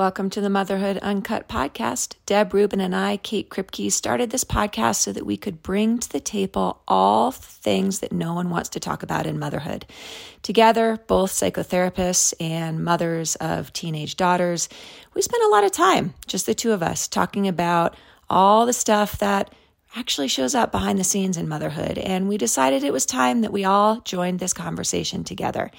Welcome to the Motherhood Uncut podcast. Deb Rubin and I, Kate Kripke, started this podcast so that we could bring to the table all things that no one wants to talk about in motherhood. Together, both psychotherapists and mothers of teenage daughters, we spent a lot of time, just the two of us, talking about all the stuff that actually shows up behind the scenes in motherhood. And we decided it was time that we all joined this conversation together.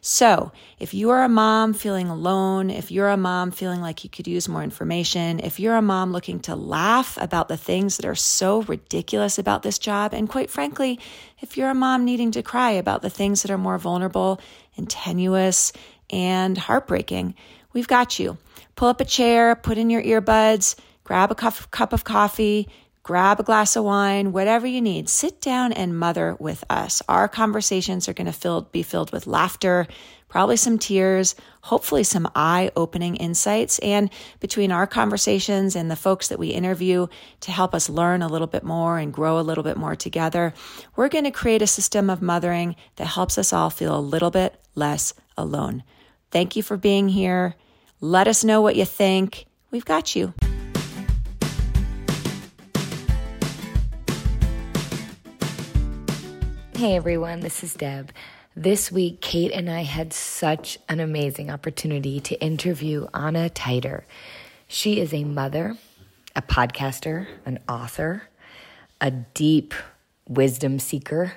So if you are a mom feeling alone, if you're a mom feeling like you could use more information, if you're a mom looking to laugh about the things that are so ridiculous about this job, and quite frankly, if you're a mom needing to cry about the things that are more vulnerable and tenuous and heartbreaking, we've got you. Pull up a chair, put in your earbuds, grab a cup of coffee, grab a glass of wine, whatever you need. Sit down and mother with us. Our conversations are going to be filled with laughter, probably some tears, hopefully some eye opening insights. And between our conversations and the folks that we interview to help us learn a little bit more and grow a little bit more together, we're going to create a system of mothering that helps us all feel a little bit less alone. Thank you for being here. Let us know what you think. We've got you. Hey everyone, this is Deb. This week, Kate and I had such an amazing opportunity to interview Ana Tajder. She is a mother, a podcaster, an author, a deep wisdom seeker.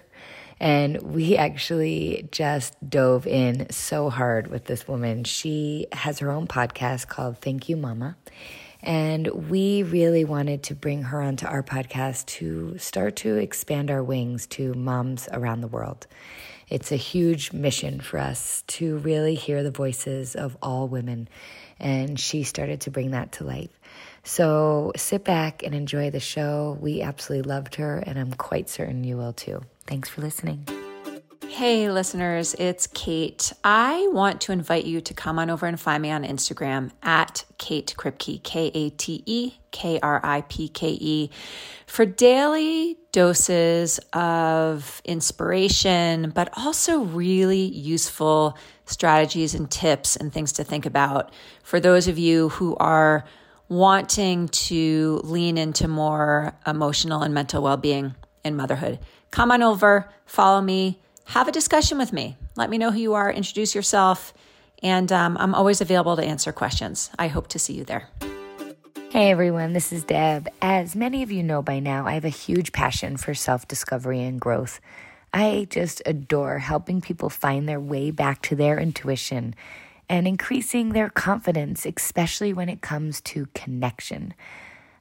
And we actually just dove in so hard with this woman. She has her own podcast called Thank You Mama. And we really wanted to bring her onto our podcast to start to expand our wings to moms around the world. It's a huge mission for us to really hear the voices of all women. And she started to bring that to life. So sit back and enjoy the show. We absolutely loved her, and I'm quite certain you will too. Thanks for listening. Hey, listeners, it's Kate. I want to invite you to come on over and find me on Instagram at Kate Kripke, K A T E K R I P K E, for daily doses of inspiration, but also really useful strategies and tips and things to think about for those of you who are wanting to lean into more emotional and mental well being in motherhood. Come on over, follow me have a discussion with me. Let me know who you are, introduce yourself, and um, I'm always available to answer questions. I hope to see you there. Hey everyone, this is Deb. As many of you know by now, I have a huge passion for self discovery and growth. I just adore helping people find their way back to their intuition and increasing their confidence, especially when it comes to connection.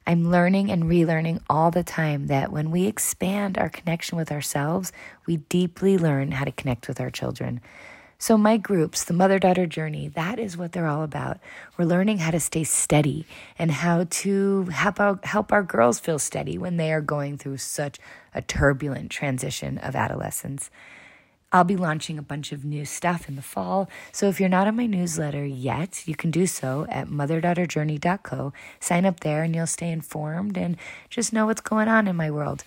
I'm learning and relearning all the time that when we expand our connection with ourselves, we deeply learn how to connect with our children. So, my groups, the mother daughter journey, that is what they're all about. We're learning how to stay steady and how to help our, help our girls feel steady when they are going through such a turbulent transition of adolescence. I'll be launching a bunch of new stuff in the fall. So if you're not on my newsletter yet, you can do so at motherdaughterjourney.co. Sign up there and you'll stay informed and just know what's going on in my world.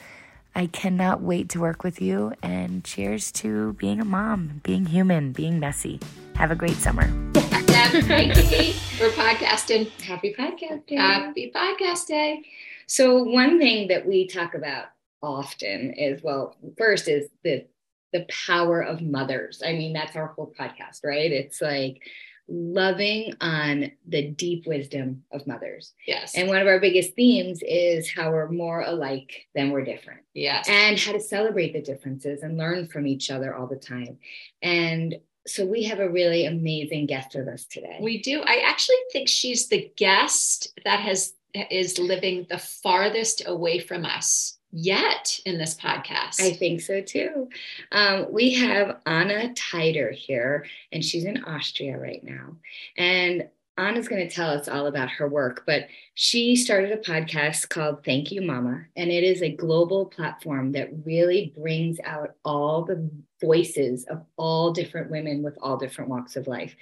I cannot wait to work with you and cheers to being a mom, being human, being messy. Have a great summer. We're podcasting. Happy podcast day. Happy podcast day. So one thing that we talk about often is well, first is the the power of mothers. I mean, that's our whole podcast, right? It's like loving on the deep wisdom of mothers. Yes. And one of our biggest themes is how we're more alike than we're different. Yes. And how to celebrate the differences and learn from each other all the time. And so we have a really amazing guest with us today. We do. I actually think she's the guest that has is living the farthest away from us yet in this podcast. I think so too. Um, we have Ana Tajder here, and she's in Austria right now. And Ana's going to tell us all about her work, but she started a podcast called Thank You Mama, and it is a global platform that really brings out all the voices of all different women with all different walks of life.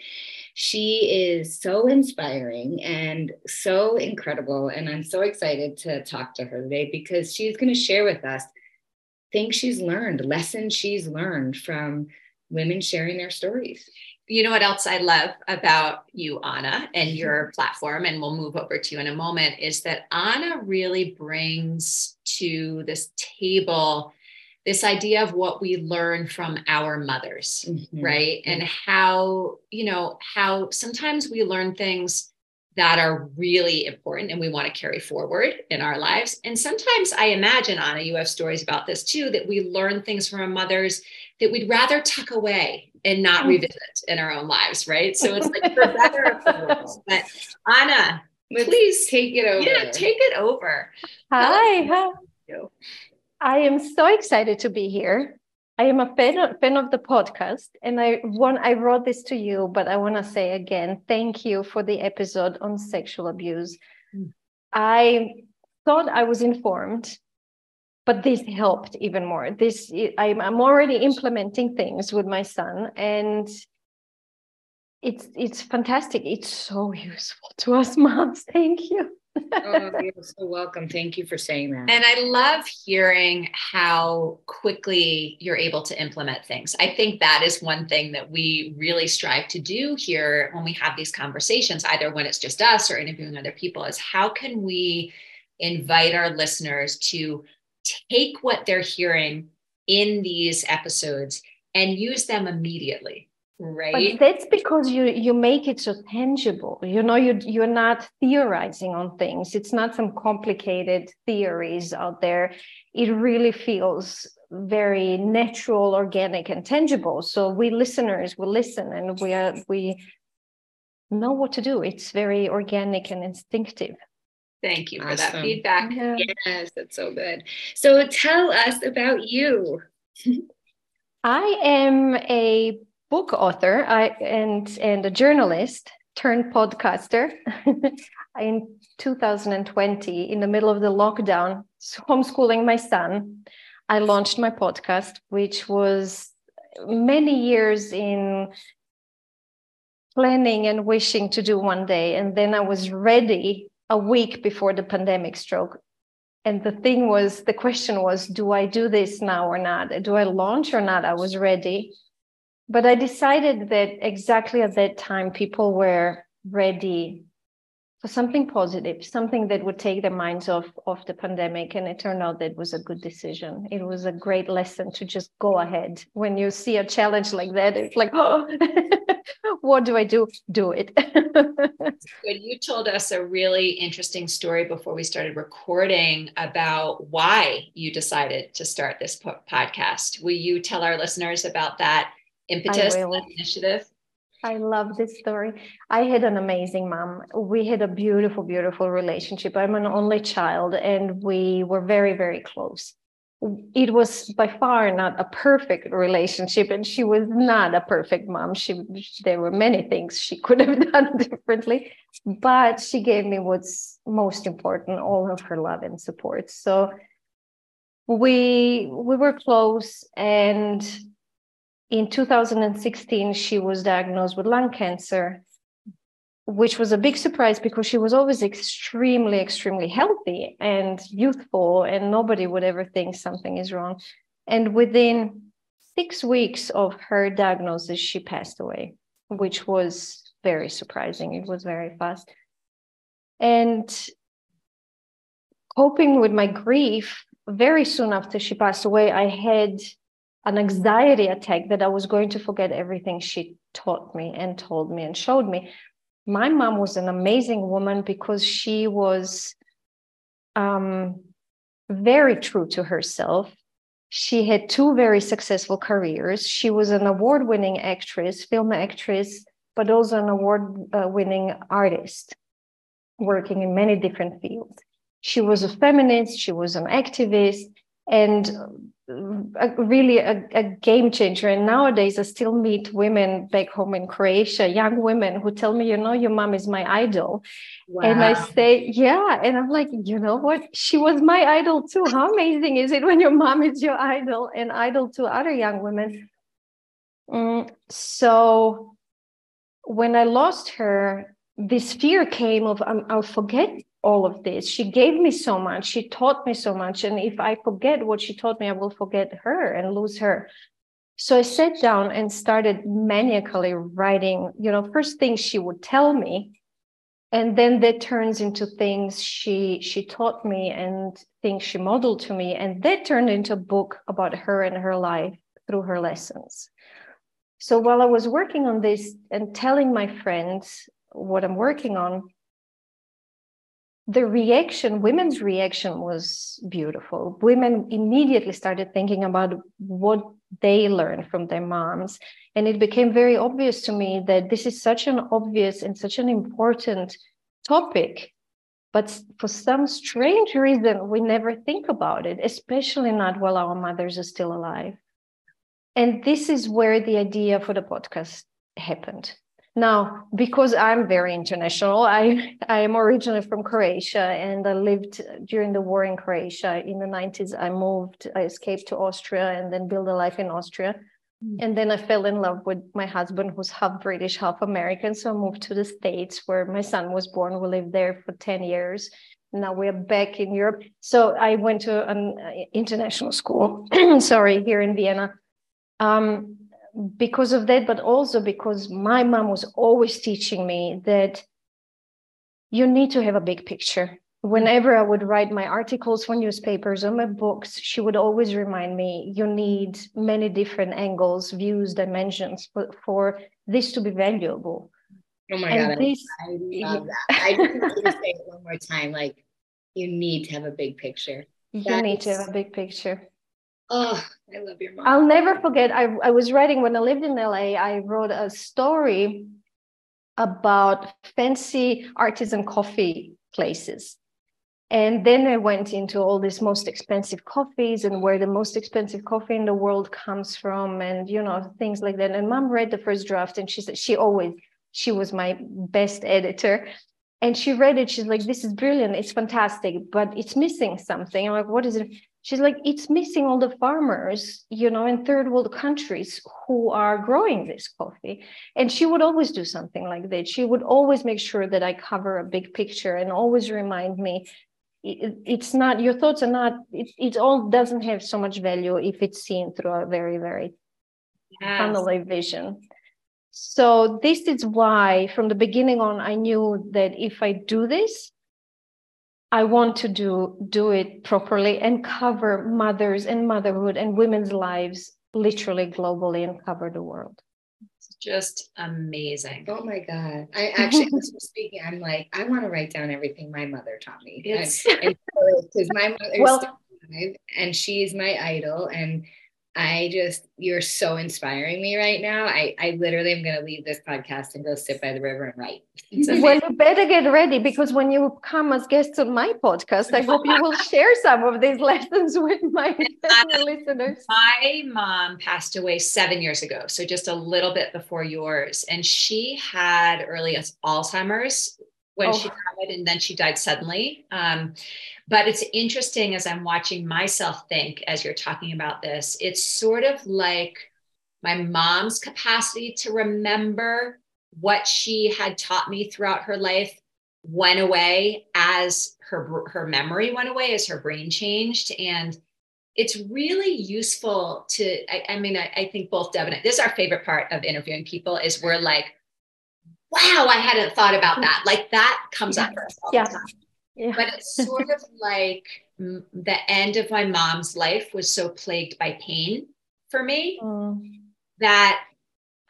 She is so inspiring and so incredible, and I'm so excited to talk to her today because she's going to share with us things she's learned, lessons she's learned from women sharing their stories. You know what else I love about you, Ana, and your platform, and we'll move over to you in a moment, is that Ana really brings to this table this idea of what we learn from our mothers, mm-hmm. right? And how, you know, how sometimes we learn things that are really important and we want to carry forward in our lives. And sometimes I imagine, Ana, you have stories about this too, that we learn things from our mothers that we'd rather tuck away and not mm-hmm. Revisit in our own lives, right? So it's like for better or for worse. But Ana, Let's please take it over. Yeah, take it over. Hi. Hi. I am so excited to be here. I am a fan of, fan of the podcast, and I want I wrote this to you, but I want to say again, thank you for the episode on sexual abuse. Mm. I thought I was informed, but this helped even more. This I'm, I'm already implementing things with my son, and it's it's fantastic. It's so useful to us moms. Thank you oh, you're so welcome. Thank you for saying that. And I love hearing how quickly you're able to implement things. I think that is one thing that we really strive to do here when we have these conversations, either when it's just us or interviewing other people, is how can we invite our listeners to take what they're hearing in these episodes and use them immediately right. but that's because you you make it so tangible. You know you you're not theorizing on things. It's not some complicated theories out there. It really feels very natural organic and tangible. So we listeners will listen and we are we know what to do. It's very organic and instinctive. Thank you for awesome. that feedback. Yeah. yes that's so good. So tell us about you. I am a book author I, and, and a journalist turned podcaster in 2020 in the middle of the lockdown homeschooling my son. I launched my podcast which was many years in planning and wishing to do one day and then i was ready a week before the pandemic struck and the thing was the question was do i do this now or not? Do i launch or not? I was ready but I decided that exactly at that time, people were ready for something positive, something that would take their minds off of the pandemic. And it turned out that was a good decision. It was a great lesson to just go ahead. When you see a challenge like that, it's like, oh, what do I do? Do it. you told us a really interesting story before we started recording about why you decided to start this podcast. Will you tell our listeners about that? Impetus, initiative? I love this story. I had an amazing mom. We had a beautiful, beautiful relationship. I'm an only child, and we were very, very close. It was by far not a perfect relationship, and she was not a perfect mom. She there were many things she could have done differently, but she gave me what's most important, all of her love and support. So we we were close and in 2016, she was diagnosed with lung cancer, which was a big surprise because she was always extremely, extremely healthy and youthful, and nobody would ever think something is wrong. And within six weeks of her diagnosis, she passed away, which was very surprising. It was very fast. And coping with my grief, very soon after she passed away, I had an anxiety attack that I was going to forget everything she taught me and told me and showed me. My mom was an amazing woman because she was um, very true to herself. She had two very successful careers. She was an award winning actress, film actress, but also an award winning artist, working in many different fields. She was a feminist, she was an activist, and a, really a, a, game changer. And nowadays, I still meet women back home in Croatia, young women who tell me, you know, your mom is my idol. Wow. And I say, yeah. And I'm like, you know what? She was my idol too. How amazing is it when your mom is your idol and idol to other young women? Mm, so when I lost her, this fear came of um, I'll forget all of this. She gave me so much. She taught me so much. And if I forget what she taught me, I will forget her and lose her. So I sat down and started maniacally writing, you know, first things she would tell me. And then that turns into things she she taught me and things she modeled to me. And that turned into a book about her and her life through her lessons. So while I was working on this and telling my friends what I'm working on, the reaction, women's reaction was beautiful. Women immediately started thinking about what they learned from their moms. And it became very obvious to me that this is such an obvious and such an important topic. But for some strange reason, we never think about it, especially not while our mothers are still alive. And this is where the idea for the podcast happened. Now, because I'm very international, I, I am originally from Croatia and I lived during the war in Croatia. In the 90s, I moved, I escaped to Austria and then built a life in Austria. Mm. And then I fell in love with my husband, who's half British, half American. So I moved to the States where my son was born. We lived there for 10 years. Now we're back in Europe. So I went to an uh, international school, sorry, here in Vienna. Um, because of that, but also because my mom was always teaching me that you need to have a big picture. Whenever I would write my articles for newspapers or my books, she would always remind me you need many different angles, views, dimensions for, for this to be valuable. Oh my and God. This, I love that. I just need to say it one more time. Like, you need to have a big picture. You need is, to have a big picture. Oh, I love your mom. I'll never forget. I, I was writing when I lived in LA, I wrote a story about fancy artisan coffee places. And then I went into all these most expensive coffees and where the most expensive coffee in the world comes from, and you know, things like that. And mom read the first draft and she said she always she was my best editor. And she read it, she's like, This is brilliant, it's fantastic, but it's missing something. I'm like, what is it? She's like it's missing all the farmers you know in third world countries who are growing this coffee. And she would always do something like that she would always make sure that i cover a big picture and always remind me it, it's not your thoughts are not it, it all doesn't have so much value if it's seen through a very very yes. funnel vision. So this is why from the beginning on i knew that if i do this I want to do do it properly and cover mothers and motherhood and women's lives literally globally and cover the world. It's just amazing. Oh my God. I actually as we're speaking, I'm like, I want to write down everything my mother taught me. Because my mother well, alive and she's my idol. And I just, you're so inspiring me right now. I, I literally am going to leave this podcast and go sit by the river and write. Well, you better get ready because when you come as guests on my podcast, I hope you will share some of these lessons with uh, my listeners. My mom passed away seven years ago, so just a little bit before yours. And she had early Alzheimer's when oh. she died, and then she died suddenly. Um, but it's interesting as I'm watching myself think as you're talking about this, it's sort of like my mom's capacity to remember what she had taught me throughout her life went away as her her memory went away as her brain changed and it's really useful to i, I mean I, I, think both deb and I, this is our favorite part of interviewing people is we're like wow i hadn't thought about that like that comes up for us all yeah. the time yeah. But it's sort of like the end of my mom's life was so plagued by pain for me mm. that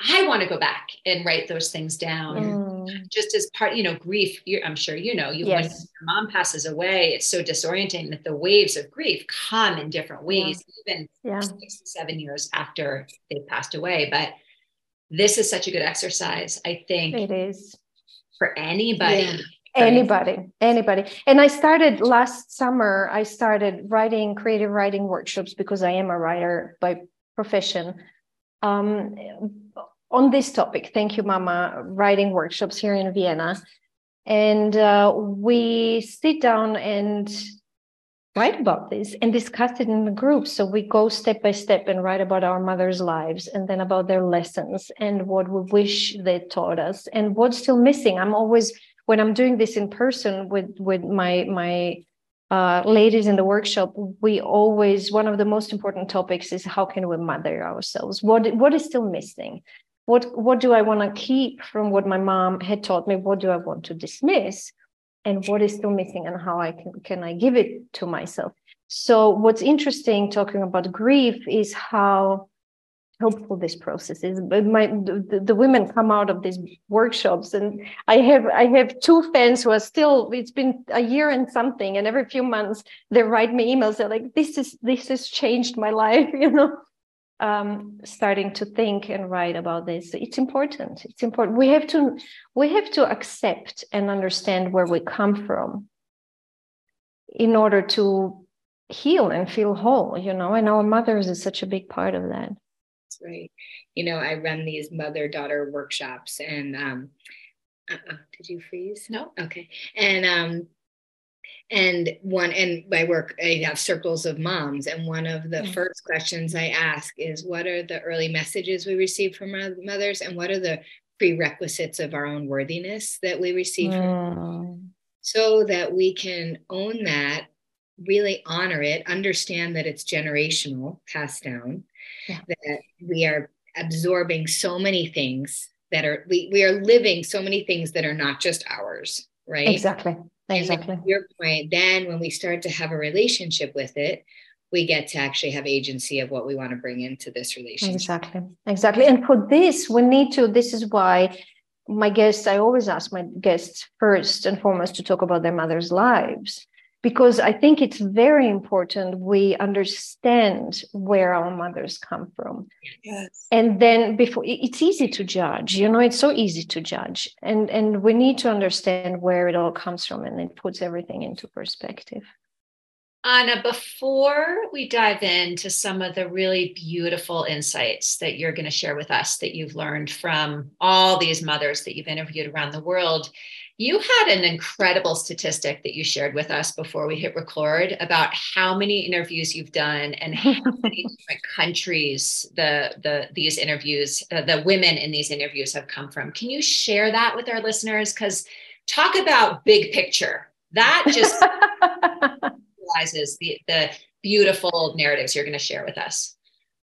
I want to go back and write those things down mm. just as part, you know, grief. I'm sure you know, you, yes. when your mom passes away, it's so disorienting that the waves of grief come in different ways, yeah. even yeah. six seven years after they've passed away. But this is such a good exercise, I think. It is. For anybody. Yeah anybody anybody and i started last summer i started writing creative writing workshops because i am a writer by profession um, on this topic thank you mama writing workshops here in vienna and uh, we sit down and write about this and discuss it in the group so we go step by step and write about our mothers lives and then about their lessons and what we wish they taught us and what's still missing i'm always when I'm doing this in person with with my my uh, ladies in the workshop, we always one of the most important topics is how can we mother ourselves? What what is still missing? What what do I want to keep from what my mom had taught me? What do I want to dismiss? And what is still missing and how I can can I give it to myself? So what's interesting talking about grief is how helpful this process is. But my the, the, women come out of these workshops and i have i have two fans who are still it's been a year and something and every few months they write me emails. They're like this is this has changed my life you know um, starting to think and write about this. It's important. It's important. We have to we have to accept and understand where we come from in order to heal and feel whole you know and our mothers is such a big part of that. That's right. You know i run these mother daughter workshops and um uh did you freeze? No. Okay. And um and one and my work i have circles of moms and one of the first questions i ask is what are the early messages we receive from our mothers and what are the prerequisites of our own worthiness that we receive mm. so that we can own that really honor it understand that it's generational passed down yeah. that we are absorbing so many things that are we, we are living so many things that are not just ours right exactly exactly. your point then when we start to have a relationship with it we get to actually have agency of what we want to bring into this relationship. Exactly. Exactly. And for this we need to this is why my guests i always ask my guests first and foremost to talk about their mother's lives because I think it's very important we understand where our mothers come from. Yes. And then before it's easy to judge, you know, it's so easy to judge. And and we need to understand where it all comes from and it puts everything into perspective. Ana, before we dive into some of the really beautiful insights that you're going to share with us that you've learned from all these mothers that you've interviewed around the world, you had an incredible statistic that you shared with us before we hit record about how many interviews you've done and how many different countries the the these interviews, uh, the women in these interviews have come from. Can you share that with our listeners? Because talk about big picture. That just realizes the the beautiful narratives you're going to share with us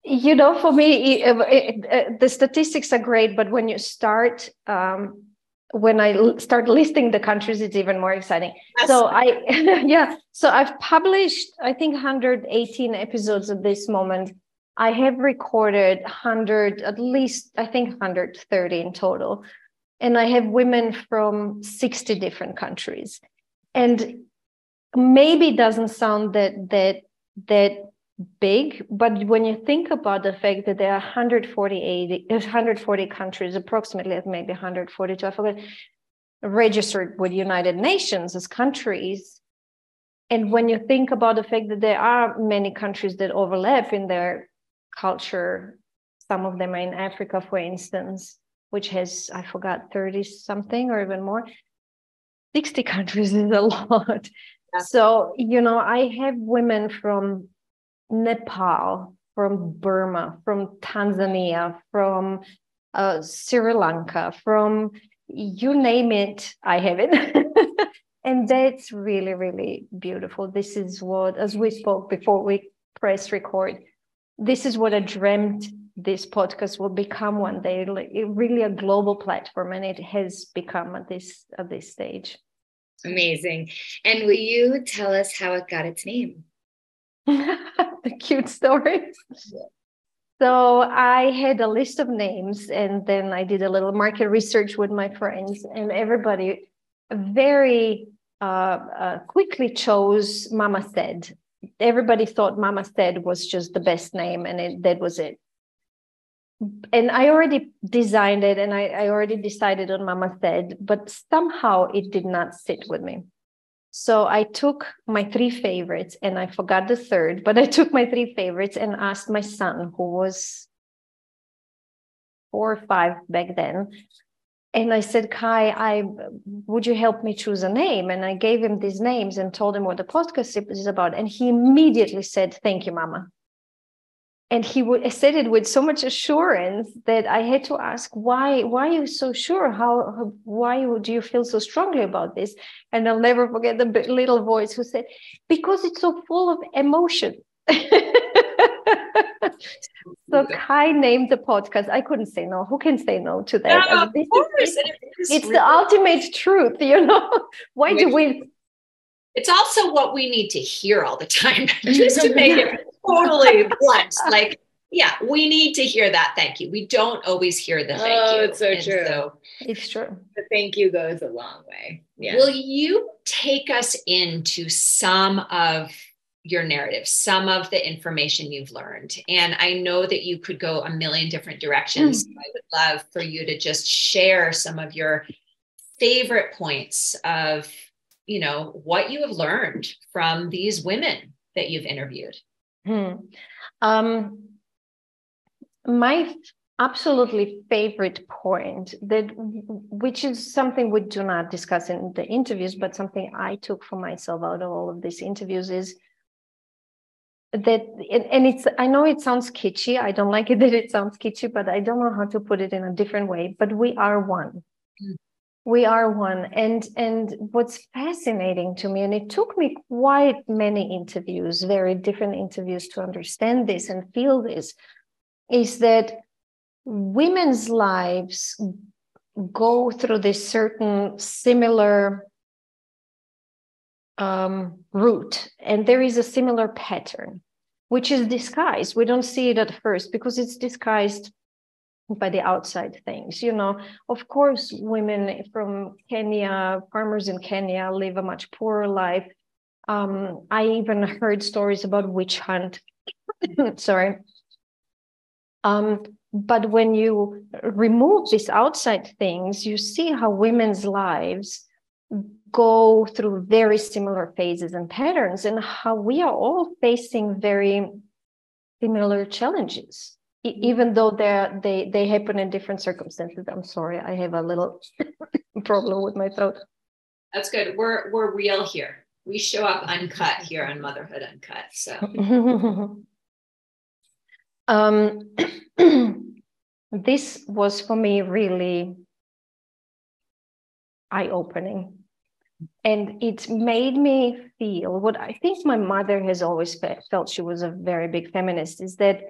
you know for me it, it, it, the statistics are great but when you start um, when I start listing the countries, it's even more exciting. Yes. So I, yeah, so I've published, I think, 118 episodes at this moment. I have recorded 100, at least, I think 130 in total. And I have women from 60 different countries. And maybe it doesn't sound that that that big, but when you think about the fact that there are 148, 140 countries, approximately maybe 142, I forget, registered with United Nations as countries. And when you think about the fact that there are many countries that overlap in their culture, some of them are in Africa, for instance, which has, I forgot, 30 something or even more. 60 countries is a lot. Yeah. So, you know, I have women from Nepal, from Burma, from Tanzania, from uh, Sri Lanka, from you name it, I have it. and that's really, really beautiful. This is what, as we spoke before we press record, this is what I dreamt this podcast will become one day, really a global platform, and it has become at this at this stage. Amazing. And will you tell us how it got its name? the cute stories. So I had a list of names, and then I did a little market research with my friends, and everybody very uh, uh, quickly chose Mama Said. Everybody thought Mama Said was just the best name, and it, that was it. And I already designed it, and I, I already decided on Mama Said, but somehow it did not sit with me. So I took my three favorites and I forgot the third, but I took my three favorites and asked my son, who was four or five back then. And I said, Kai, I would you help me choose a name? And I gave him these names and told him what the podcast is about. And he immediately said, Thank you, Mama. And he would said it with so much assurance that I had to ask why why are you so sure? How, why do you feel so strongly about this? And I'll never forget the little voice who said because it's so full of emotion. So Kai named the podcast. I couldn't say no. Who can say no to that? No, of course. it's, it's the ultimate truth you know? Why do we it's also what we need to hear all the time just to make it totally blunt. Like, yeah, we need to hear that thank you. We don't always hear the thank oh, you. it's so and true. So, it's true. The thank you goes a long way. Yeah. Will you take us into some of your narrative, some of the information you've learned? And I know that you could go a million different directions. Mm. I would love for you to just share some of your favorite points of you know what you have learned from these women that you've interviewed Hmm. Um, my absolutely favorite point that which is something we do not discuss in the interviews but something i took for myself out of all of these interviews is that and it's i know it sounds kitschy i don't like it that it sounds kitschy but i don't know how to put it in a different way but we are one mm we are one. And and what's fascinating to me and it took me quite many interviews very different interviews to understand this and feel this is that women's lives go through this certain similar um, route. And there is a similar pattern which is disguised. We don't see it at first because it's disguised by the outside things. You know, of course, women from Kenya, farmers in Kenya, live a much poorer life. Um, I even heard stories about witch hunt. Sorry. Um, but when you remove these outside things, you see how women's lives go through very similar phases and patterns, and how we are all facing very similar challenges even though they they they happen in different circumstances. I'm sorry, I have a little problem with my throat. That's good. We're we're real here. We show up uncut here on Motherhood Uncut. So. um, this was for me really eye opening. And it made me feel what I think my mother has always felt she was a very big feminist is that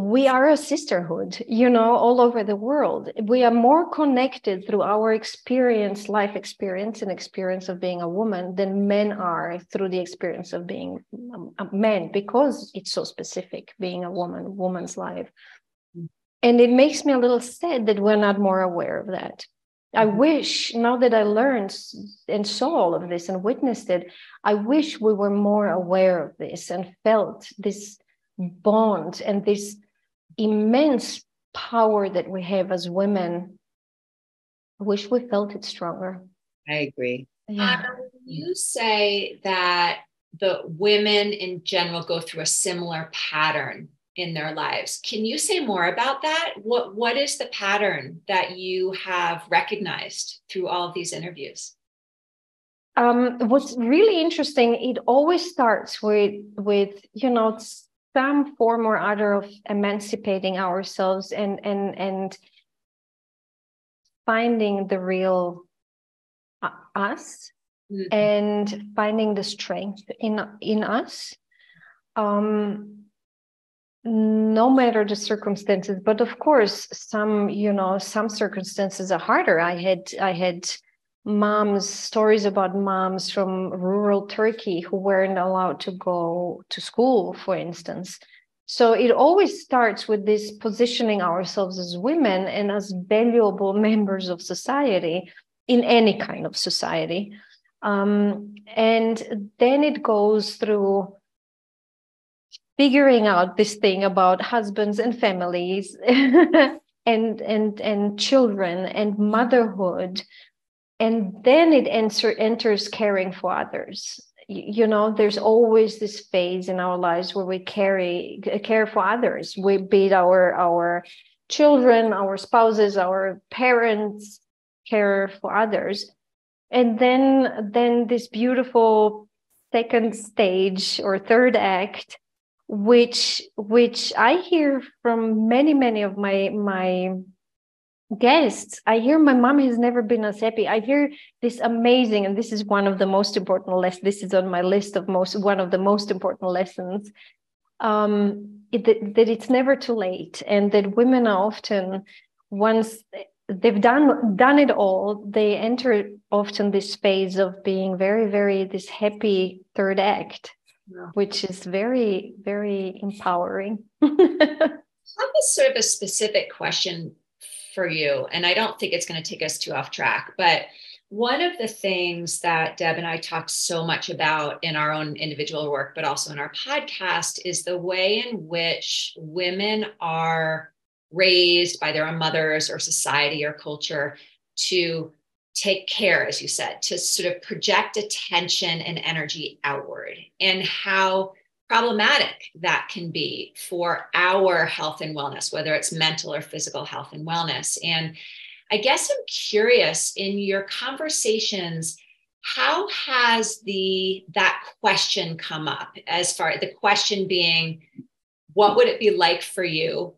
we are a sisterhood you know all over the world. We are more connected through our experience life experience and experience of being a woman than men are through the experience of being a man because it's so specific being a woman woman's life. And it makes me a little sad that we're not more aware of that. I mm-hmm. wish now that I learned and saw all of this and witnessed it, I wish we were more aware of this and felt this bond and this immense power that we have as women. I wish we felt it stronger. I agree. Yeah. Um, you say that the women in general go through a similar pattern in their lives. Can you say more about that? What what is the pattern that you have recognized through all of these interviews? Um, what's really interesting, it always starts with with you know some form or other of emancipating ourselves and and and finding the real uh, us mm-hmm. and finding the strength in in us um no matter the circumstances but of course some you know some circumstances are harder i had i had moms stories about moms from rural turkey who weren't allowed to go to school for instance. So it always starts with this positioning ourselves as women and as valuable members of society in any kind of society. Um, and then it goes through figuring out this thing about husbands and families and and and children and motherhood and then it enter, enters caring for others. You know there's always this phase in our lives where we carry care for others. We be our our children our spouses our parents care for others. And then then this beautiful second stage or third act which which I hear from many many of my my guests. I hear my mom has never been as happy. I hear this amazing, and this is one of the most important lessons. This is on my list of most one of the most important lessons. Um, it, that, that it's never too late, and that women are often once they've done done it all they enter often this phase of being very very this happy third act yeah. which is very, very empowering. I have a sort of a specific question for you, and I don't think it's going to take us too off track, but one of the things that Deb and I talk so much about in our own individual work, but also in our podcast, is the way in which women are raised by their own mothers or society or culture to take care, as you said, to sort of project attention and energy outward, and how problematic that can be for our health and wellness, whether it's mental or physical health and wellness. And I guess I'm curious in your conversations, how has the that question come up as far the question being, what would it be like for you,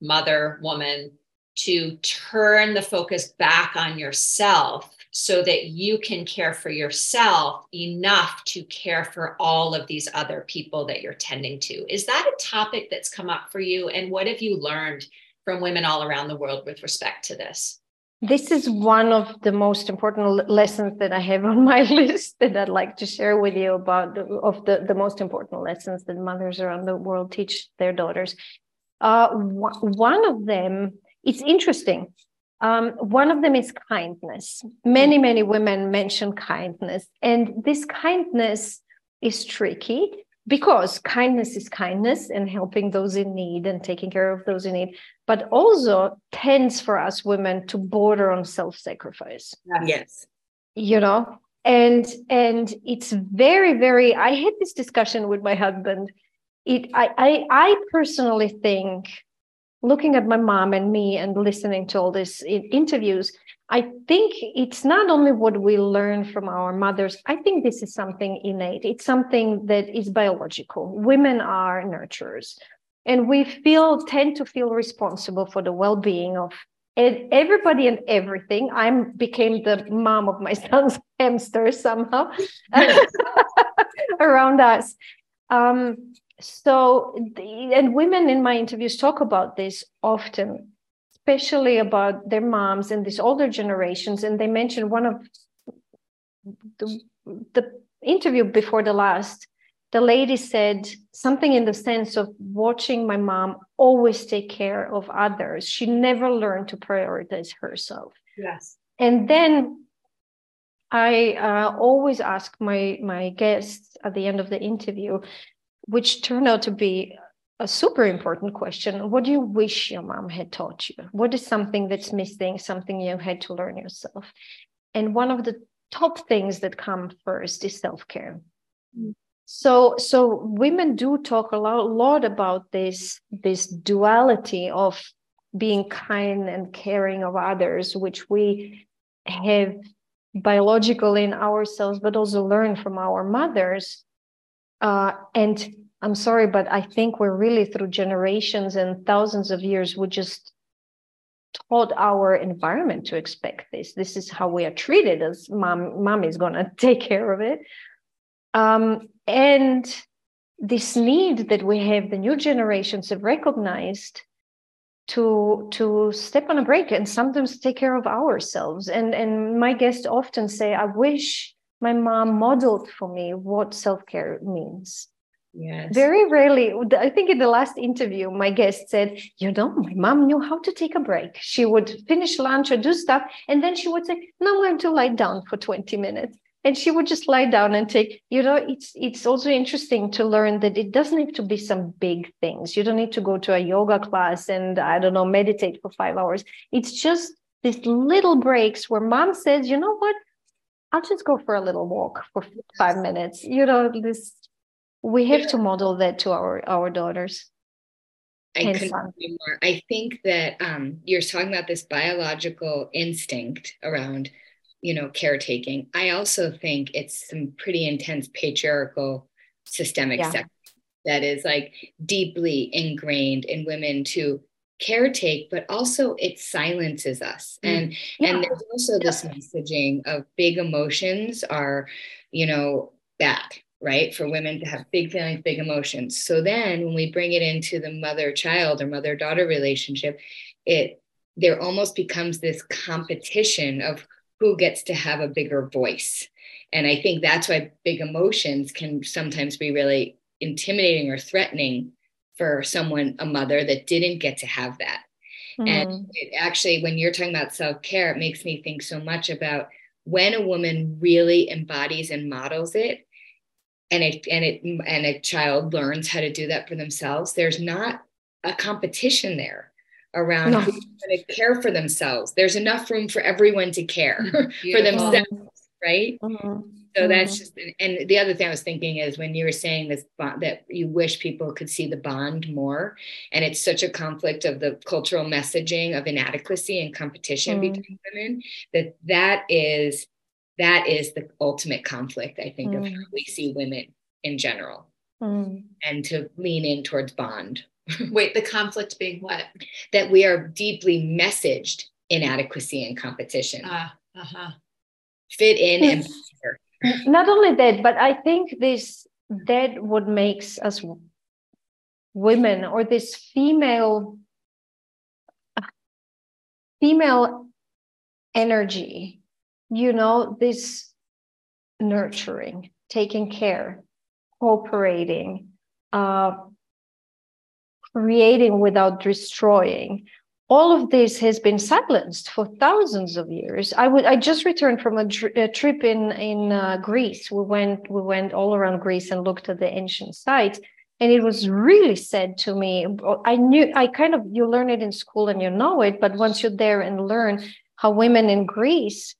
mother, woman, to turn the focus back on yourself so that you can care for yourself enough to care for all of these other people that you're tending to. Is that a topic that's come up for you? And what have you learned from women all around the world with respect to this? This is one of the most important lessons that I have on my list that I'd like to share with you about of the, the most important lessons that mothers around the world teach their daughters. Uh, one of them it's interesting. Um, one of them is kindness. Many, many women mention kindness, and this kindness is tricky because kindness is kindness and helping those in need and taking care of those in need, but also tends for us women to border on self-sacrifice. Yes. You know, and and it's very, very. I had this discussion with my husband. It I I, I personally think looking at my mom and me and listening to all these interviews, I think it's not only what we learn from our mothers. I think this is something innate. It's something that is biological. Women are nurturers, and we feel tend to feel responsible for the well-being of everybody and everything. I became the mom of my son's hamster somehow around us. Um, so the, and women in my interviews talk about this often especially about their moms and these older generations. And they mentioned one of the, the interview before the last the lady said something in the sense of watching my mom always take care of others. She never learned to prioritize herself. Yes. And then i uh, always ask my my guests at the end of the interview which turned out to be a super important question. What do you wish your mom had taught you? What is something that's missing, something you had to learn yourself? And one of the top things that come first is self-care. Mm. So, so women do talk a lot, lot about this, this duality of being kind and caring of others, which we have biological in ourselves, but also learn from our mothers uh, and I'm sorry, but I think we're really through generations and thousands of years, we just taught our environment to expect this. This is how we are treated as mom, mom is going to take care of it. Um, and this need that we have, the new generations have recognized to to step on a break and sometimes take care of ourselves. And and my guests often say, I wish my mom modeled for me what self-care means Yes. Very rarely, I think in the last interview, my guest said, You know, my mom knew how to take a break. She would finish lunch or do stuff, and then she would say, No, I'm going to lie down for 20 minutes. And she would just lie down and take, you know, it's it's also interesting to learn that it doesn't have to be some big things. You don't need to go to a yoga class and I don't know, meditate for five hours. It's just these little breaks where mom says, you know what? I'll just go for a little walk for five minutes. You know, this we have yeah. to model that to our our daughters. I couldn't agree more. I think that um, you're talking about this biological instinct around, you know, caretaking. I also think it's some pretty intense patriarchal systemic yeah. that is like deeply ingrained in women to caretake but also it silences us mm. and yeah. and there's also yeah. this messaging of big emotions are you know bad right for women to have big feelings big emotions so then when we bring it into the mother child or mother daughter relationship it there almost becomes this competition of who gets to have a bigger voice and i think that's why big emotions can sometimes be really intimidating or threatening for someone, a mother that didn't get to have that. Mm. And it actually, when you're talking about self care, it makes me think so much about when a woman really embodies and models it, and it and it and a child learns how to do that for themselves. There's not a competition there around no. who's going to care for themselves. There's enough room for everyone to care for themselves, right? Mm-hmm. So mm-hmm. that's just, and the other thing I was thinking is when you were saying this that you wish people could see the bond more, and it's such a conflict of the cultural messaging of inadequacy and competition mm-hmm. between women that that is that is the ultimate conflict I think mm-hmm. of how we see women in general, mm. and to lean in towards bond. Wait, the conflict being what? That we are deeply messaged inadequacy and competition. Uh, uh-huh. Fit in and not only that but i think this that what makes us women or this female female energy you know this nurturing taking care cooperating uh, creating without destroying all of this has been silenced for thousands of years. I would I just returned from a, a trip in in uh, Greece. We went we went all around Greece and looked at the ancient sites, and it was really said to me. I knew I kind of you learn it in school and you know it, but once you're there and learn how women in Greece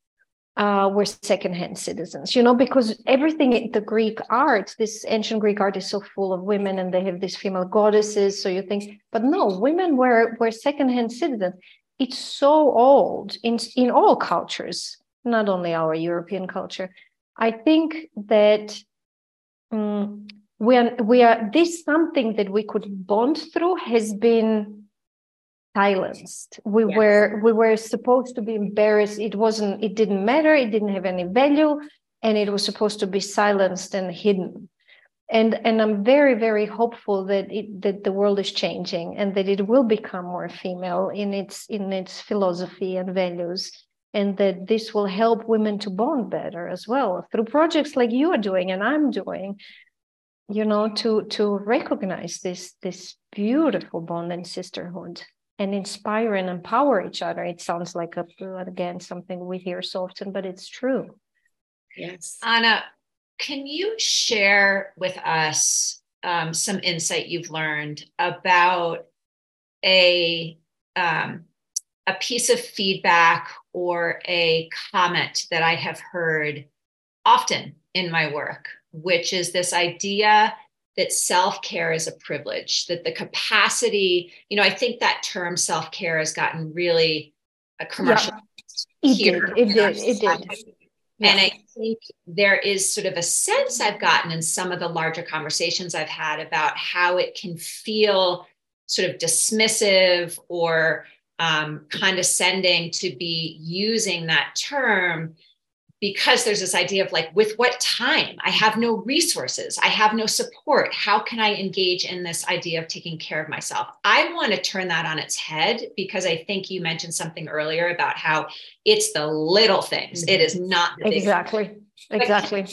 uh, were secondhand citizens, you know, because everything, in the Greek art, this ancient Greek art is so full of women and they have these female goddesses. So you think, but no, women were, were secondhand citizens. It's so old in, in all cultures, not only our European culture. I think that um, we are, we are, this something that we could bond through has been silenced. We yes. were we were supposed to be embarrassed. It wasn't it didn't matter. It didn't have any value and it was supposed to be silenced and hidden. And and i'm very very hopeful that it that the world is changing and that it will become more female in its in its philosophy and values and that this will help women to bond better as well through projects like you are doing and i'm doing you know to to recognize this this beautiful bond and sisterhood and inspire and empower each other. It sounds like a again something we hear so often, but it's true. Yes. Ana, can you share with us um, some insight you've learned about a um, a piece of feedback or a comment that I have heard often in my work, which is this idea that self care is a privilege, that the capacity, you know, I think that term self care has gotten really a commercial. Yeah, it did. It did. It did. Yeah. And I think there is sort of a sense I've gotten in some of the larger conversations I've had about how it can feel sort of dismissive or um, condescending to be using that term because there's this idea of like with what time? I have no resources. I have no support. How can i engage in this idea of taking care of myself? I want to turn that on its head because i think you mentioned something earlier about how it's the little things. It is mm-hmm. not exactly. Exactly.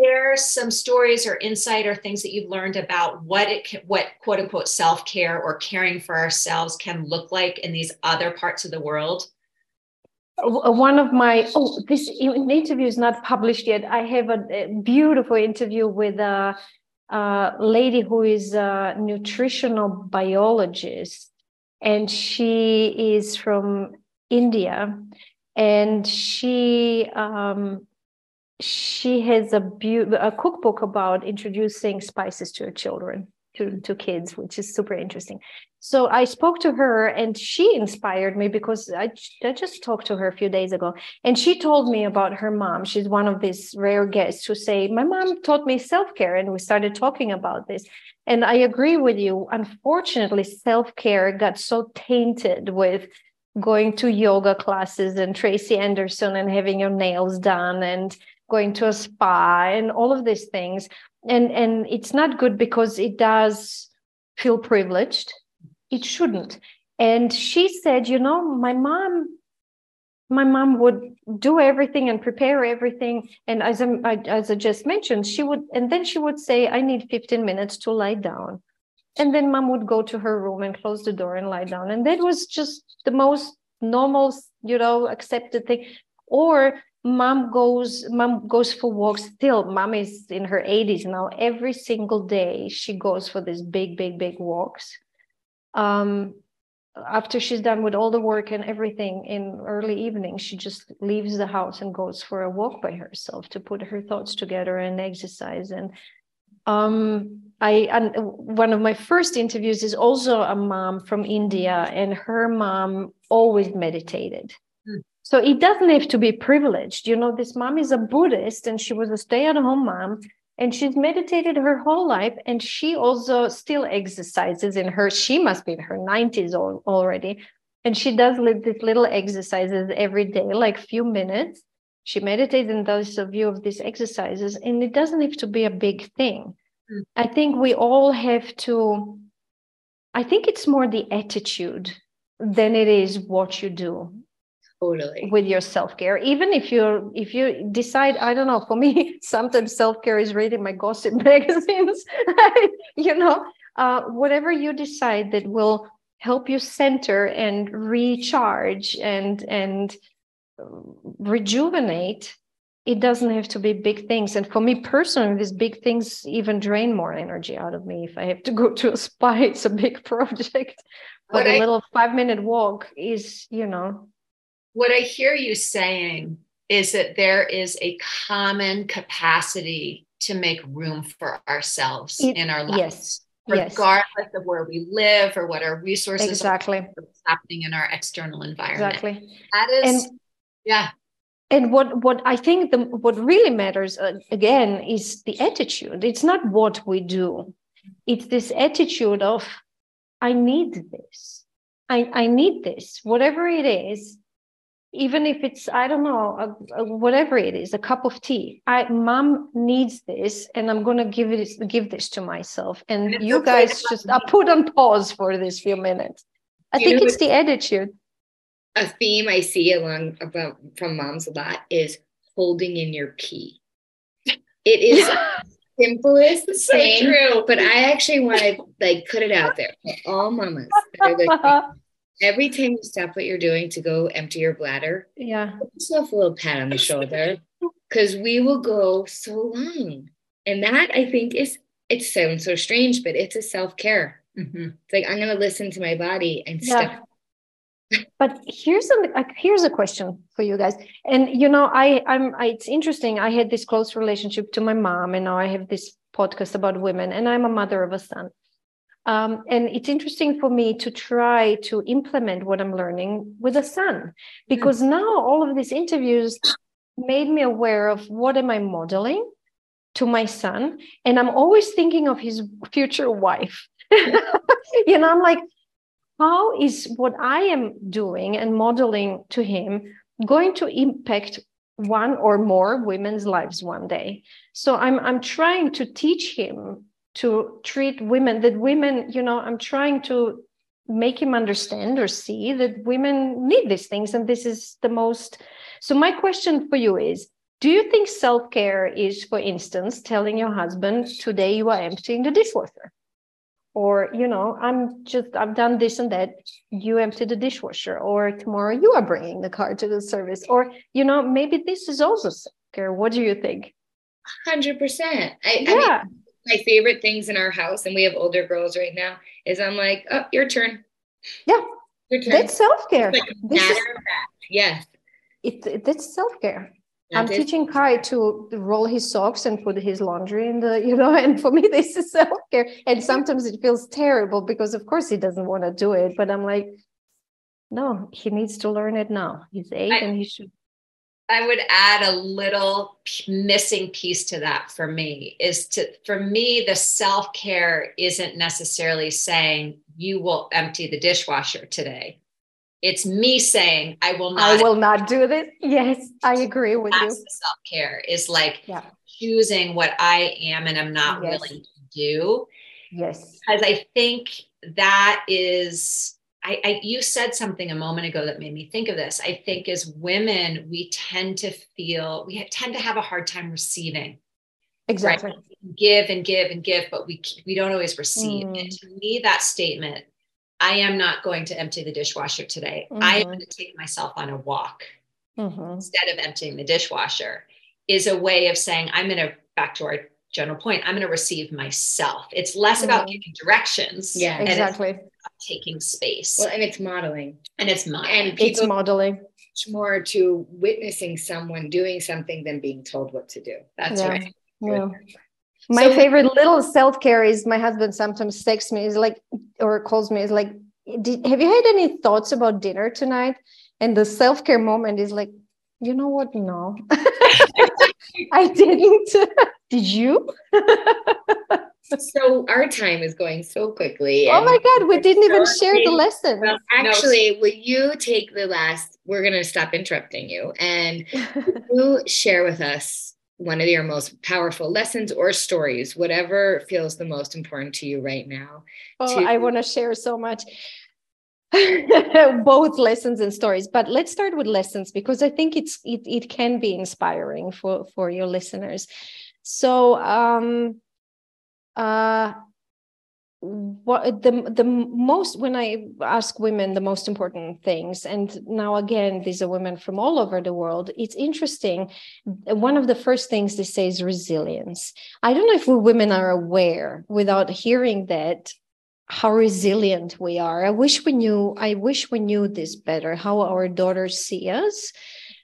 share some stories or insight or things that you've learned about what it can, what quote unquote self-care or caring for ourselves can look like in these other parts of the world one of my oh this interview is not published yet. I have a, a beautiful interview with a, a, lady who is a nutritional biologist and she is from india and she um, she has a, be- a cookbook about introducing spices to her children to, to kids, which is super interesting. So I spoke to her and she inspired me because I, I just talked to her a few days ago and she told me about her mom. She's one of these rare guests who say, My mom taught me self care. And we started talking about this. And I agree with you. Unfortunately, self care got so tainted with going to yoga classes and Tracy Anderson and having your nails done and going to a spa and all of these things. And, and it's not good because it does feel privileged. It shouldn't. And she said you know my mom my mom would do everything and prepare everything. And as I, as I just mentioned she would and then she would say i need 15 minutes to lie down. And then mom would go to her room and close the door and lie down. And that was just the most normal you know accepted thing. Or mom goes mom goes for walks still mom is in her 80s now every single day she goes for these big big big walks um, after she's done with all the work and everything in early evening, she just leaves the house and goes for a walk by herself to put her thoughts together and exercise. And um, I and one of my first interviews is also a mom from India, and her mom always meditated. So it doesn't have to be privileged. You know, this mom is a Buddhist and she was a stay at home mom and she's meditated her whole life and she also still exercises in her she must be in her 90s already and she does these little exercises every day like few minutes she meditates and does a view of these exercises and it doesn't have to be a big thing mm. i think we all have to i think it's more the attitude than it is what you do totally. with your self-care even if you if you decide i don't know for me sometimes self-care is reading my gossip magazines you know uh, whatever you decide that will help you center and recharge and and rejuvenate it doesn't have to be big things. And for me personally these big things even drain more energy out of me if i have to go to a spa it's a big project. But a little five minute walk is you know what I hear you saying is that there is a common capacity to make room for ourselves it, in our lives. Yes. Regardless yes. of where we live or what our resources exactly. are, what's happening in our external environment. Exactly. That is, and, yeah. And what what I think the what really matters uh, again is the attitude. It's not what we do. It's this attitude of I need this. I, I need this. Whatever it is, even if it's i don't know a, a, whatever it is a cup of tea. I mom needs this and i'm going to give it give this to myself. And, and you guys just i uh, put on pause for this few minutes. I think it's the attitude. A theme i see along about from moms a lot is holding in your pee it is simplest so thing true. but i actually want to like put it out there for all mamas every time you stop what you're doing to go empty your bladder, yeah, give yourself a little pat on the shoulder because we will go so long. And that I think is it sounds so strange, but it's a self-care. Mm-hmm. It's like I'm gonna listen to my body and yeah. but here's a here's a question for you guys and you know i i'm I, it's interesting i had this close relationship to my mom and now i have this podcast about women and i'm a mother of a son um, and it's interesting for me to try to implement what I'm learning with a son, because mm. now all of these interviews made me aware of what am I modeling to my son, and I'm always thinking of his future wife. you know, I'm like, how is what I am doing and modeling to him going to impact one or more women's lives one day? So I'm I'm trying to teach him to treat women that women you know i'm trying to make him understand or see that women need these things and this is the most so my question for you is do you think self-care is for instance telling your husband today you are emptying the dishwasher or you know i'm just i've done this and that you empty the dishwasher or tomorrow you are bringing the car to the service or you know maybe this is also self-care. What do you think? 100% I, yeah. I mean, my favorite things in our house, and we have older girls right now, is I'm like, oh, your turn. Yeah. Your turn. That's self care. Like matter is, of fact. Yes. It, it, that's self care. I'm teaching Kai to roll his socks and put his laundry in the, you know, and for me, this is self care. And sometimes it feels terrible because, of course, he doesn't want to do it. But I'm like, no, he needs to learn it now. He's eight I, and he should. I would add a little missing piece to that for me is to, for me, the self care isn't necessarily saying you will empty the dishwasher today it's me saying I will not. I will not do this. Yes, I agree with you. Self care is like yeah. choosing what I am and I'm not yes. willing to do. Yes, because I think that is. I, I you said something a moment ago that made me think of this. I think as women, we tend to feel we tend to have a hard time receiving. Exactly. Right? Give and give and give, but we we don't always receive. Mm. And to me, that statement I am not going to empty the dishwasher today. Mm-hmm. I am mm-hmm. going to take myself on a walk mm-hmm. instead of emptying the dishwasher is a way of saying, I'm going to, back to our general point, I'm going to receive myself. It's less mm-hmm. about giving directions. Yeah, exactly. taking space. Well, and it's modeling. And it's modeling. And it's modeling. More to witnessing someone doing something than being told what to do. That's yeah. right. Yeah. My so, favorite little self care is my husband sometimes texts me, is like, or calls me, is like, did, have you had any thoughts about dinner tonight? And the self care moment is like, you know what? No, I didn't. did you? so our time is going so quickly. Oh my God, we didn't even share the lesson. Well, actually, no. will you take the last? We're going to stop interrupting you and you share with us one of your most powerful lessons or stories, whatever feels the most important to you right now. Oh, to- I want to share so much. both lessons and stories but let's start with lessons because i think it's it, it can be inspiring for for your listeners. So um uh what the the most when i ask women the most important things and now again these are women from all over the world it's interesting. One of the first things they say is resilience. I don't know if we women are aware without hearing that how resilient we are i wish we knew i wish we knew this better how our daughters see us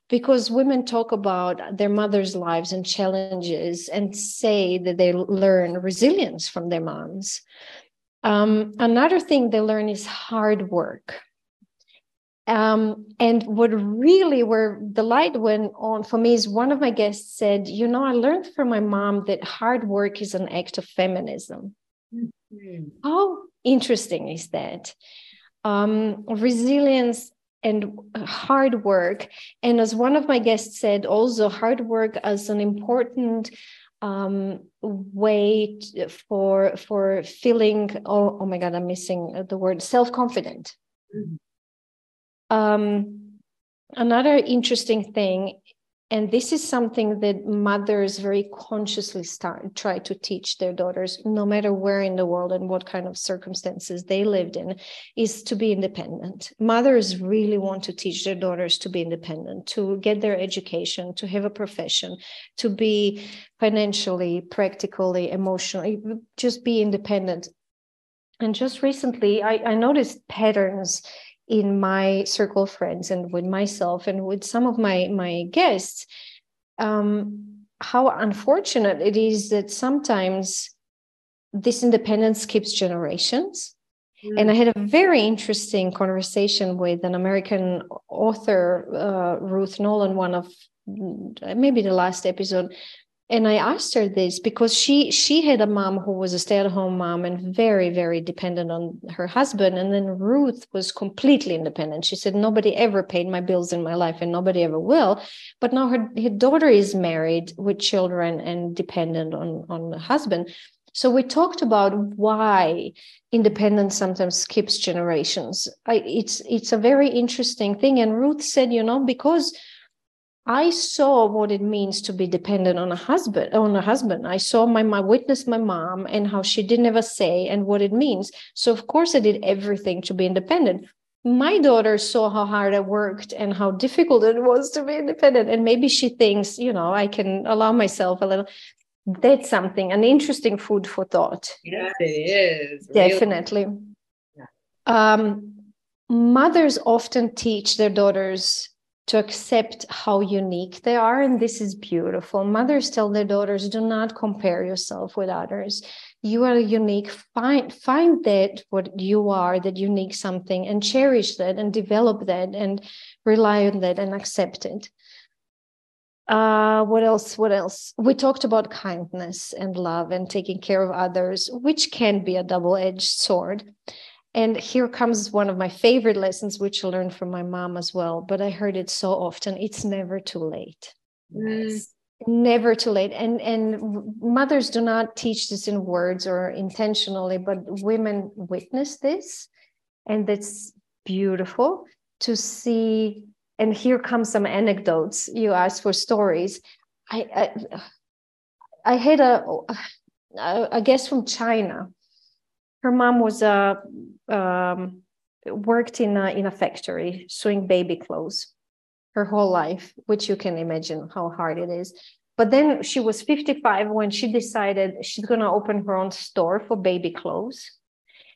because women talk about their mothers' lives and challenges and say that they learn resilience from their moms. Um, another thing they learn is hard work. Um, and what really where the light went on for me is one of my guests said, you know, I learned from my mom that hard work is an act of feminism. Mm-hmm. How interesting is that? Um, resilience and hard work. And as one of my guests said, also hard work as an important um, way for for feeling oh, oh my god i'm missing the word self-confident mm-hmm. um, another interesting thing and this is something that mothers very consciously start try to teach their daughters no matter where in the world and what kind of circumstances they lived in is to be independent. Mothers really want to teach their daughters to be independent to get their education to have a profession to be financially practically emotionally just be independent. And just recently I, I noticed patterns in my circle of friends and with myself and with some of my my guests um, how unfortunate it is that sometimes this independence skips generations mm. and i had a very interesting conversation with an american author uh, ruth nolan one of maybe the last episode and i asked her this because she she had a mom who was a stay-at-home mom and very very dependent on her husband. And then ruth was completely independent. She said nobody ever paid my bills in my life and nobody ever will. But now her, her daughter is married with children and dependent on on the husband. So we talked about why independence sometimes skips generations. I, it's it's a very interesting thing. And ruth said you know because I saw what it means to be dependent on a husband, on a husband. I saw my, my witnessed my mom and how she didn't ever say and what it means. So of course I did everything to be independent. My daughter saw how hard I worked and how difficult it was to be independent. And maybe she thinks, you know, I can allow myself a little. That's something, an interesting food for thought. Yes, it is. Definitely. Really. Yeah. Um, mothers often teach their daughters to accept how unique they are. And this is beautiful. Mothers tell their daughters, do not compare yourself with others. You are unique. Find, find that what you are, that unique something, and cherish that and develop that and rely on that and accept it. Uh, what else? What else? We talked about kindness and love and taking care of others, which can be a double edged sword. And here comes one of my favorite lessons, which I learned from my mom as well, but I heard it so often it's never too late. Mm. Never too late. And, and mothers do not teach this in words or intentionally, but women witness this. And that's beautiful to see. And here come some anecdotes. You asked for stories. I, I, I had a, a guest from China her mom was a um, worked in a, in a factory sewing baby clothes her whole life, which you can imagine how hard it is. But then she was 55 when she decided she's going to open her own store for baby clothes.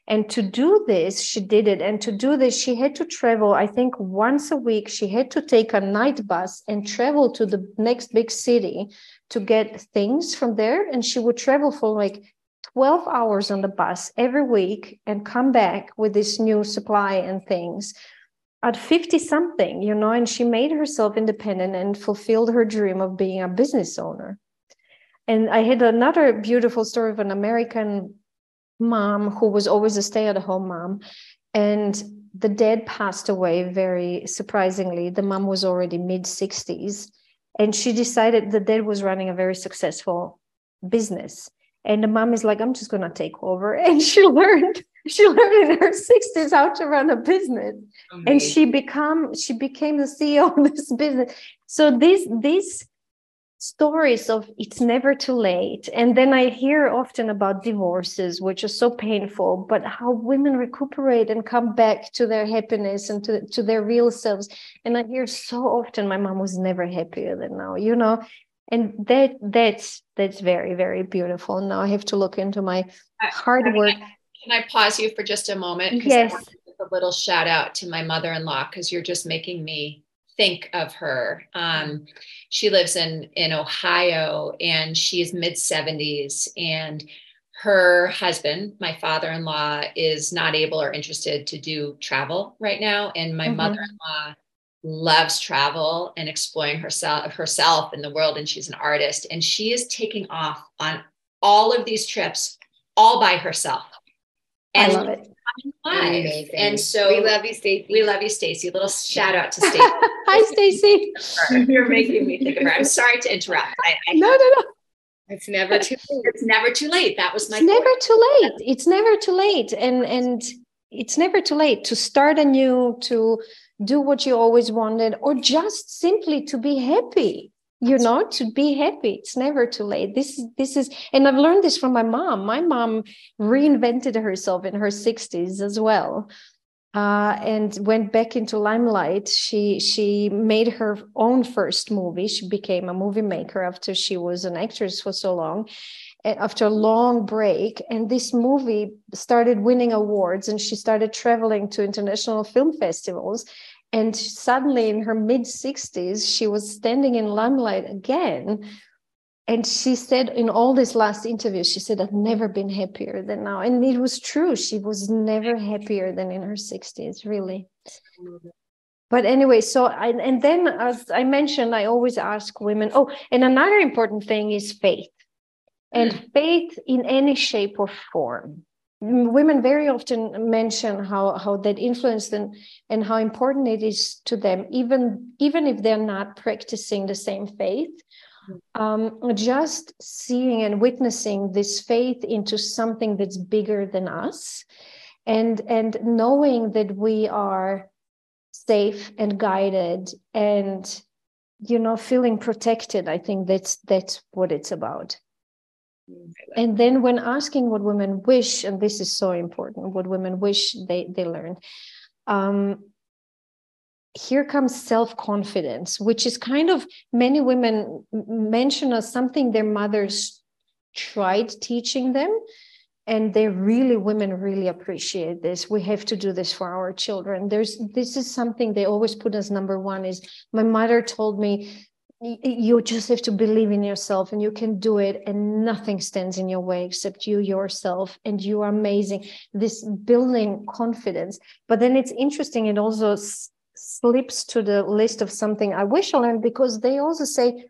And to do this, she did it. And to do this, she had to travel, I think once a week, she had to take a night bus and travel to the next big city to get things from there. And she would travel for like 12 hours on the bus every week and come back with this new supply and things at 50 something, you know, and she made herself independent and fulfilled her dream of being a business owner. And I had another beautiful story of an American mom who was always a stay at home mom. And the dad passed away very surprisingly. The mom was already mid 60s. And she decided the dad was running a very successful business and the mom is like i'm just going to take over. And she learned she learned in her 60s how to run a business. Amazing. and she become she became the ceo of this business. So these these stories of it's never too late. And then i hear often about divorces which are so painful but how women recuperate and come back to their happiness and to, to their real selves. And i hear so often my mom was never happier than now you know and that that's that's very very beautiful. Now i have to look into my hard work. Can i pause you for just a moment? Yes. a little shout out to my mother-in-law because you're just making me think of her. Um, she lives in in ohio and she's mid 70s and her husband my father-in-law is not able or interested to do travel right now and my mm-hmm. mother-in-law loves travel and exploring herself herself in the world and she's an artist and she is taking off on all of these trips all by herself and I love it live. And so we love you, Stacy. We love you, Stacy. Little shout out to Stacy. Hi, Stacy. You're making me think of her. I'm sorry to interrupt. I, I no, no, no. It's never too late. It's never too late. That was my It's never too late. It's never too late. And and it's never too late to start anew, to do what you always wanted, or just simply to be happy. You know, to be happy. It's never too late. This this is, and I've learned this from my mom. My mom reinvented herself in her 60s as well. Uh, and went back into limelight. She she made her own first movie. She became a movie maker after she was an actress for so long, after a long break and this movie started winning awards and she started traveling to international film festivals and suddenly in her mid 60s she was standing in limelight again and she said in all these last interviews she said i've never been happier than now. And it was true she was never happier than in her 60s really. But anyway so I, and then as i mentioned i always ask women oh and another important thing is faith and mm. faith in any shape or form women very often mention how how that influenced them and how important it is to them even even if they're not practicing the same faith mm. um, just seeing and witnessing this faith into something that's bigger than us and and knowing that we are safe and guided and you know feeling protected i think that's that's what it's about and then when asking what women wish and this is so important what women wish they they learn um, here comes self-confidence which is kind of many women mention as something their mothers tried teaching them and they really women really appreciate this. We have to do this for our children. There's this is something they always put as number one is my mother told me you just have to believe in yourself and you can do it and nothing stands in your way except you yourself and you are amazing this building confidence but then it's interesting it also s- slips to the list of something i wish i learned because they also say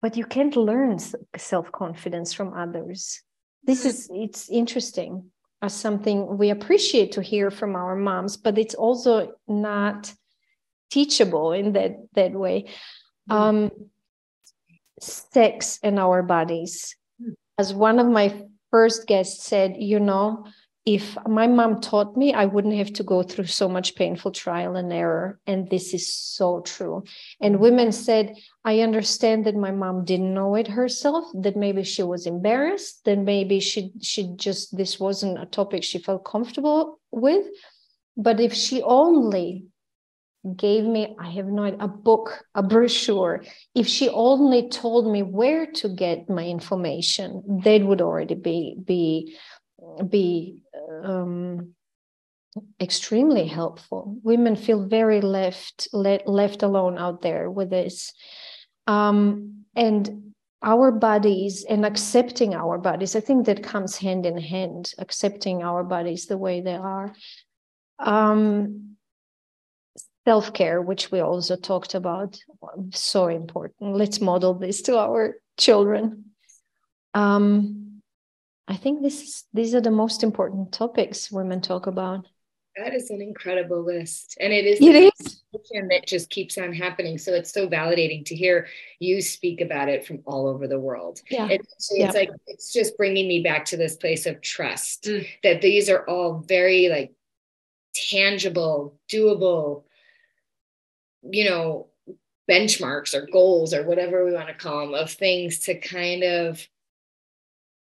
but you can't learn self-confidence from others this is it's interesting as something we appreciate to hear from our moms but it's also not teachable in that that way. Um, sex in our bodies mm. as one of my first guests said you know if my mom taught me, I wouldn't have to go through so much painful trial and error. And this is so true. And women said, I understand that my mom didn't know it herself, that maybe she was embarrassed, that maybe she she just this wasn't a topic she felt comfortable with. But if she only gave me, I have not a book, a brochure, if she only told me where to get my information, that would already be be be um, extremely helpful. Women feel very left le- left alone out there with this, um, and our bodies and accepting our bodies. I think that comes hand in hand. Accepting our bodies the way they are. Um, Self care, which we also talked about, so important. Let's model this to our children. Um, I think this is these are the most important topics women talk about. That is an incredible list. And it is it is that just keeps on happening. So it's so validating to hear you speak about it from all over the world. Yeah. It's, it's yeah. like it's just bringing me back to this place of trust mm. that these are all very like tangible, doable, you know, benchmarks or goals or whatever we want to call them of things to kind of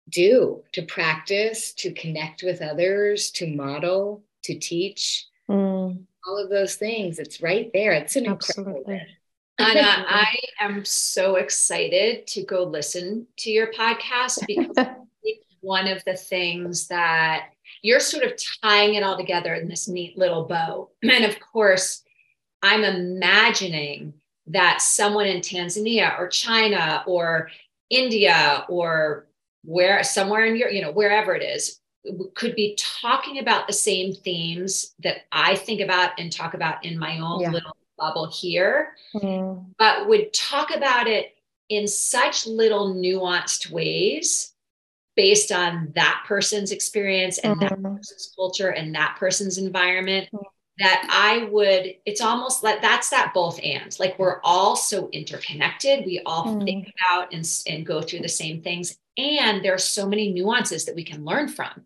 do to practice, to connect with others, to model, to teach. Mm. All of those things. It's right there. It's an Absolutely. incredible. Ana, I am so excited to go listen to your podcast because one of the things that you're sort of tying it all together in this neat little bow. And of course, I'm imagining that someone in Tanzania or China or India or where somewhere in your, you know, wherever it is, could be talking about the same themes that I think about and talk about in my own yeah. little bubble here, mm. but would talk about it in such little nuanced ways based on that person's experience and mm-hmm. that person's culture and that person's environment mm-hmm. That I would, it's almost like that's that both and like we're all so interconnected. We all mm-hmm. think about and, and go through the same things. And there are so many nuances that we can learn from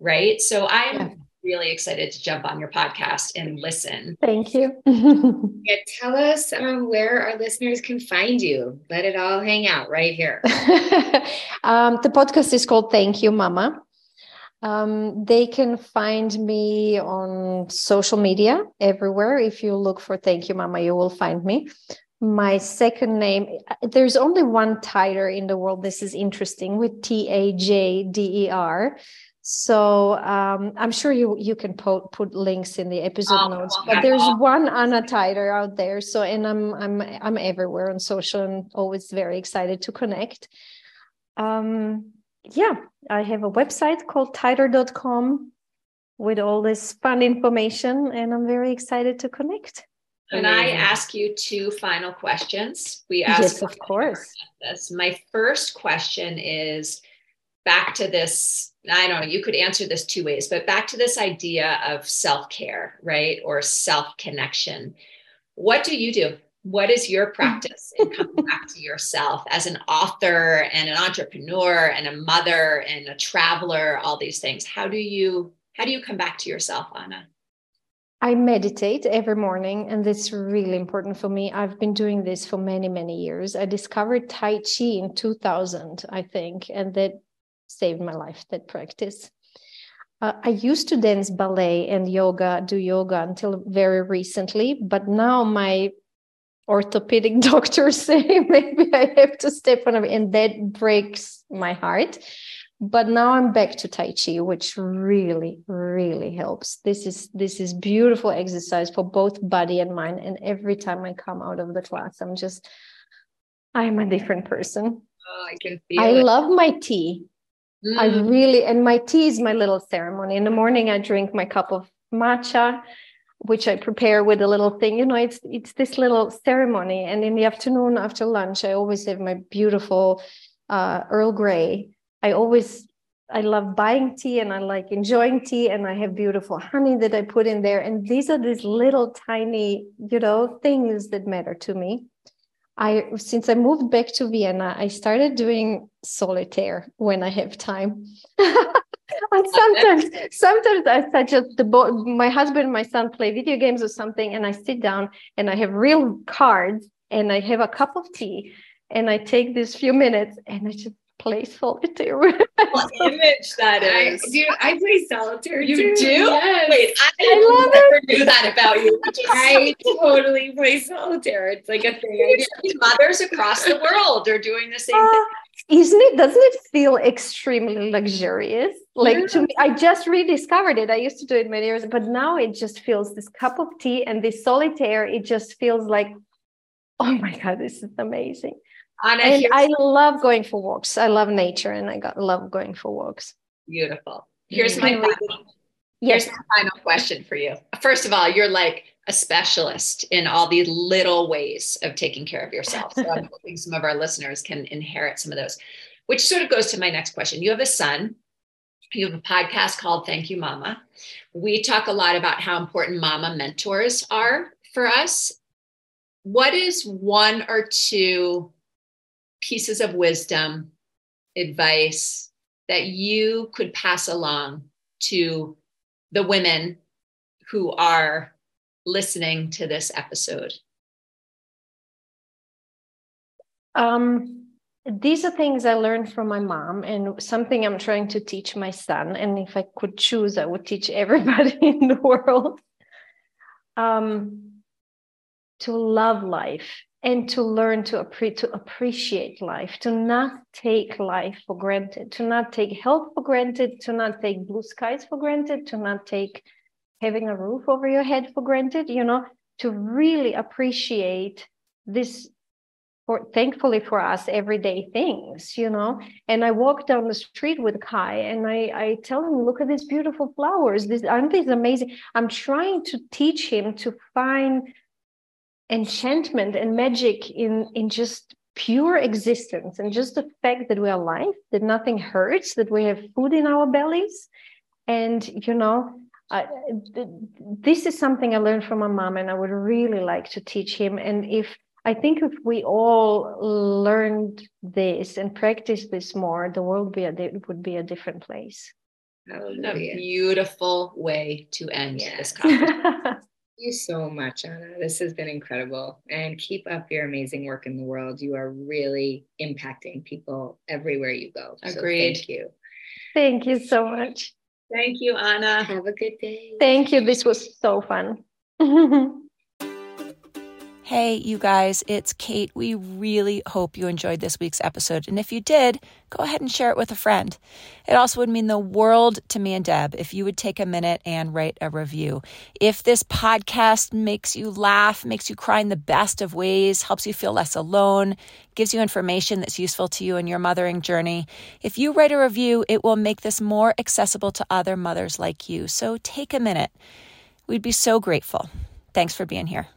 right? So i'm yeah. really excited to jump on your podcast and listen. Thank you. Yeah, tell us um, where our listeners can find you. Let it all hang out right here. Um, the podcast is called thank you mama um, they can find me on social media everywhere. If you look for Thank You Mama, you will find me. My second name there's only one Tajder in the world. This is interesting with t-a-j-d-e-r so um, i'm sure you you can put put links in the episode oh, notes but there's one Ana Tajder out there. So and i'm i'm i'm everywhere on social and always very excited to connect. Um yeah i have a website called tajder.com with all this fun information and i'm very excited to connect can I ask you two final questions? We ask yes, of course. This. My first question is back to this. I don't know, you could answer this two ways, but back to this idea of self care, right? Or self connection. What do you do? What is your practice in coming back to yourself as an author and an entrepreneur and a mother and a traveler, all these things? How do you how do you come back to yourself, Ana? I meditate every morning, and that's really important for me. I've been doing this for many, many years. I discovered Tai Chi in 2000, I think, and that saved my life, that practice. Uh, I used to dance ballet and yoga, do yoga until very recently, but now my orthopedic doctors say maybe I have to step on it, and that breaks my heart. but now i'm back to tai chi which really really helps this is this is beautiful exercise for both body and mind and every time i come out of the class i'm just i'm a different person oh i can feel i it. love my tea mm. i really and my tea is my little ceremony in the morning i drink my cup of matcha which I prepare with a little thing. You know, it's it's this little ceremony. And in the afternoon after lunch, I always have my beautiful uh, Earl Grey. I always I love buying tea and I like enjoying tea and I have beautiful honey that I put in there. And these are these little tiny, you know, things that matter to me. I since I moved back to Vienna, I started doing solitaire when I have time. and sometimes sometimes i just the boy my husband and my son play video games or something and i sit down and i have real cards and i have a cup of tea and i take these few minutes and i just play solitaire. What image that is. I, do I play solitaire you too. do? Yes. wait I, I never knew that about you. I totally play solitaire. It's like a thing. Mothers across the world are doing the same uh, thing isn't it doesn't it feel extremely luxurious? Like yeah. to me i just rediscovered it. I used to do it many years but now it just feels this cup of tea and this solitaire it just feels like oh my god this is amazing. Ana, and i love going for walks. I love nature and i got love going for walks. Beautiful. Here's mm-hmm. my final, here's my final question for you. First of all you're like a specialist in all these little ways of taking care of yourself. So I'm hoping some of our listeners can inherit some of those, which sort of goes to my next question. You have a son, you have a podcast called Thank You Mama. We talk a lot about how important mama mentors are for us. What is one or two pieces of wisdom, advice that you could pass along to the women who are listening to this episode? Um, these are things I learned from my mom and something I'm trying to teach my son. And if I could choose, I would teach everybody in the world um, to love life and to learn to, appre- to appreciate life, to not take life for granted, to not take health for granted, to not take blue skies for granted, to not take having a roof over your head for granted, you know, to really appreciate this for thankfully for us everyday things, you know. And I walk down the street with Kai and I, I tell him, look at these beautiful flowers. This aren't these amazing? I'm trying to teach him to find enchantment and magic in in just pure existence and just the fact that we are alive, that nothing hurts, that we have food in our bellies. And you know, I, this is something I learned from my mom, and I would really like to teach him. And if I think if we all learned this and practiced this more, the world would be a, would be a different place. A beautiful way to end yes. this conversation. Thank you so much, Ana. This has been incredible. And keep up your amazing work in the world. You are really impacting people everywhere you go. Agreed. So thank you. Thank you so much. Thank you, Ana. Have a good day. Thank you. This was so fun. Hey, you guys, it's Kate. We really hope you enjoyed this week's episode. And if you did, go ahead and share it with a friend. It also would mean the world to me and Deb if you would take a minute and write a review. If this podcast makes you laugh, makes you cry in the best of ways, helps you feel less alone, gives you information that's useful to you in your mothering journey, if you write a review, it will make this more accessible to other mothers like you. So take a minute. We'd be so grateful. Thanks for being here.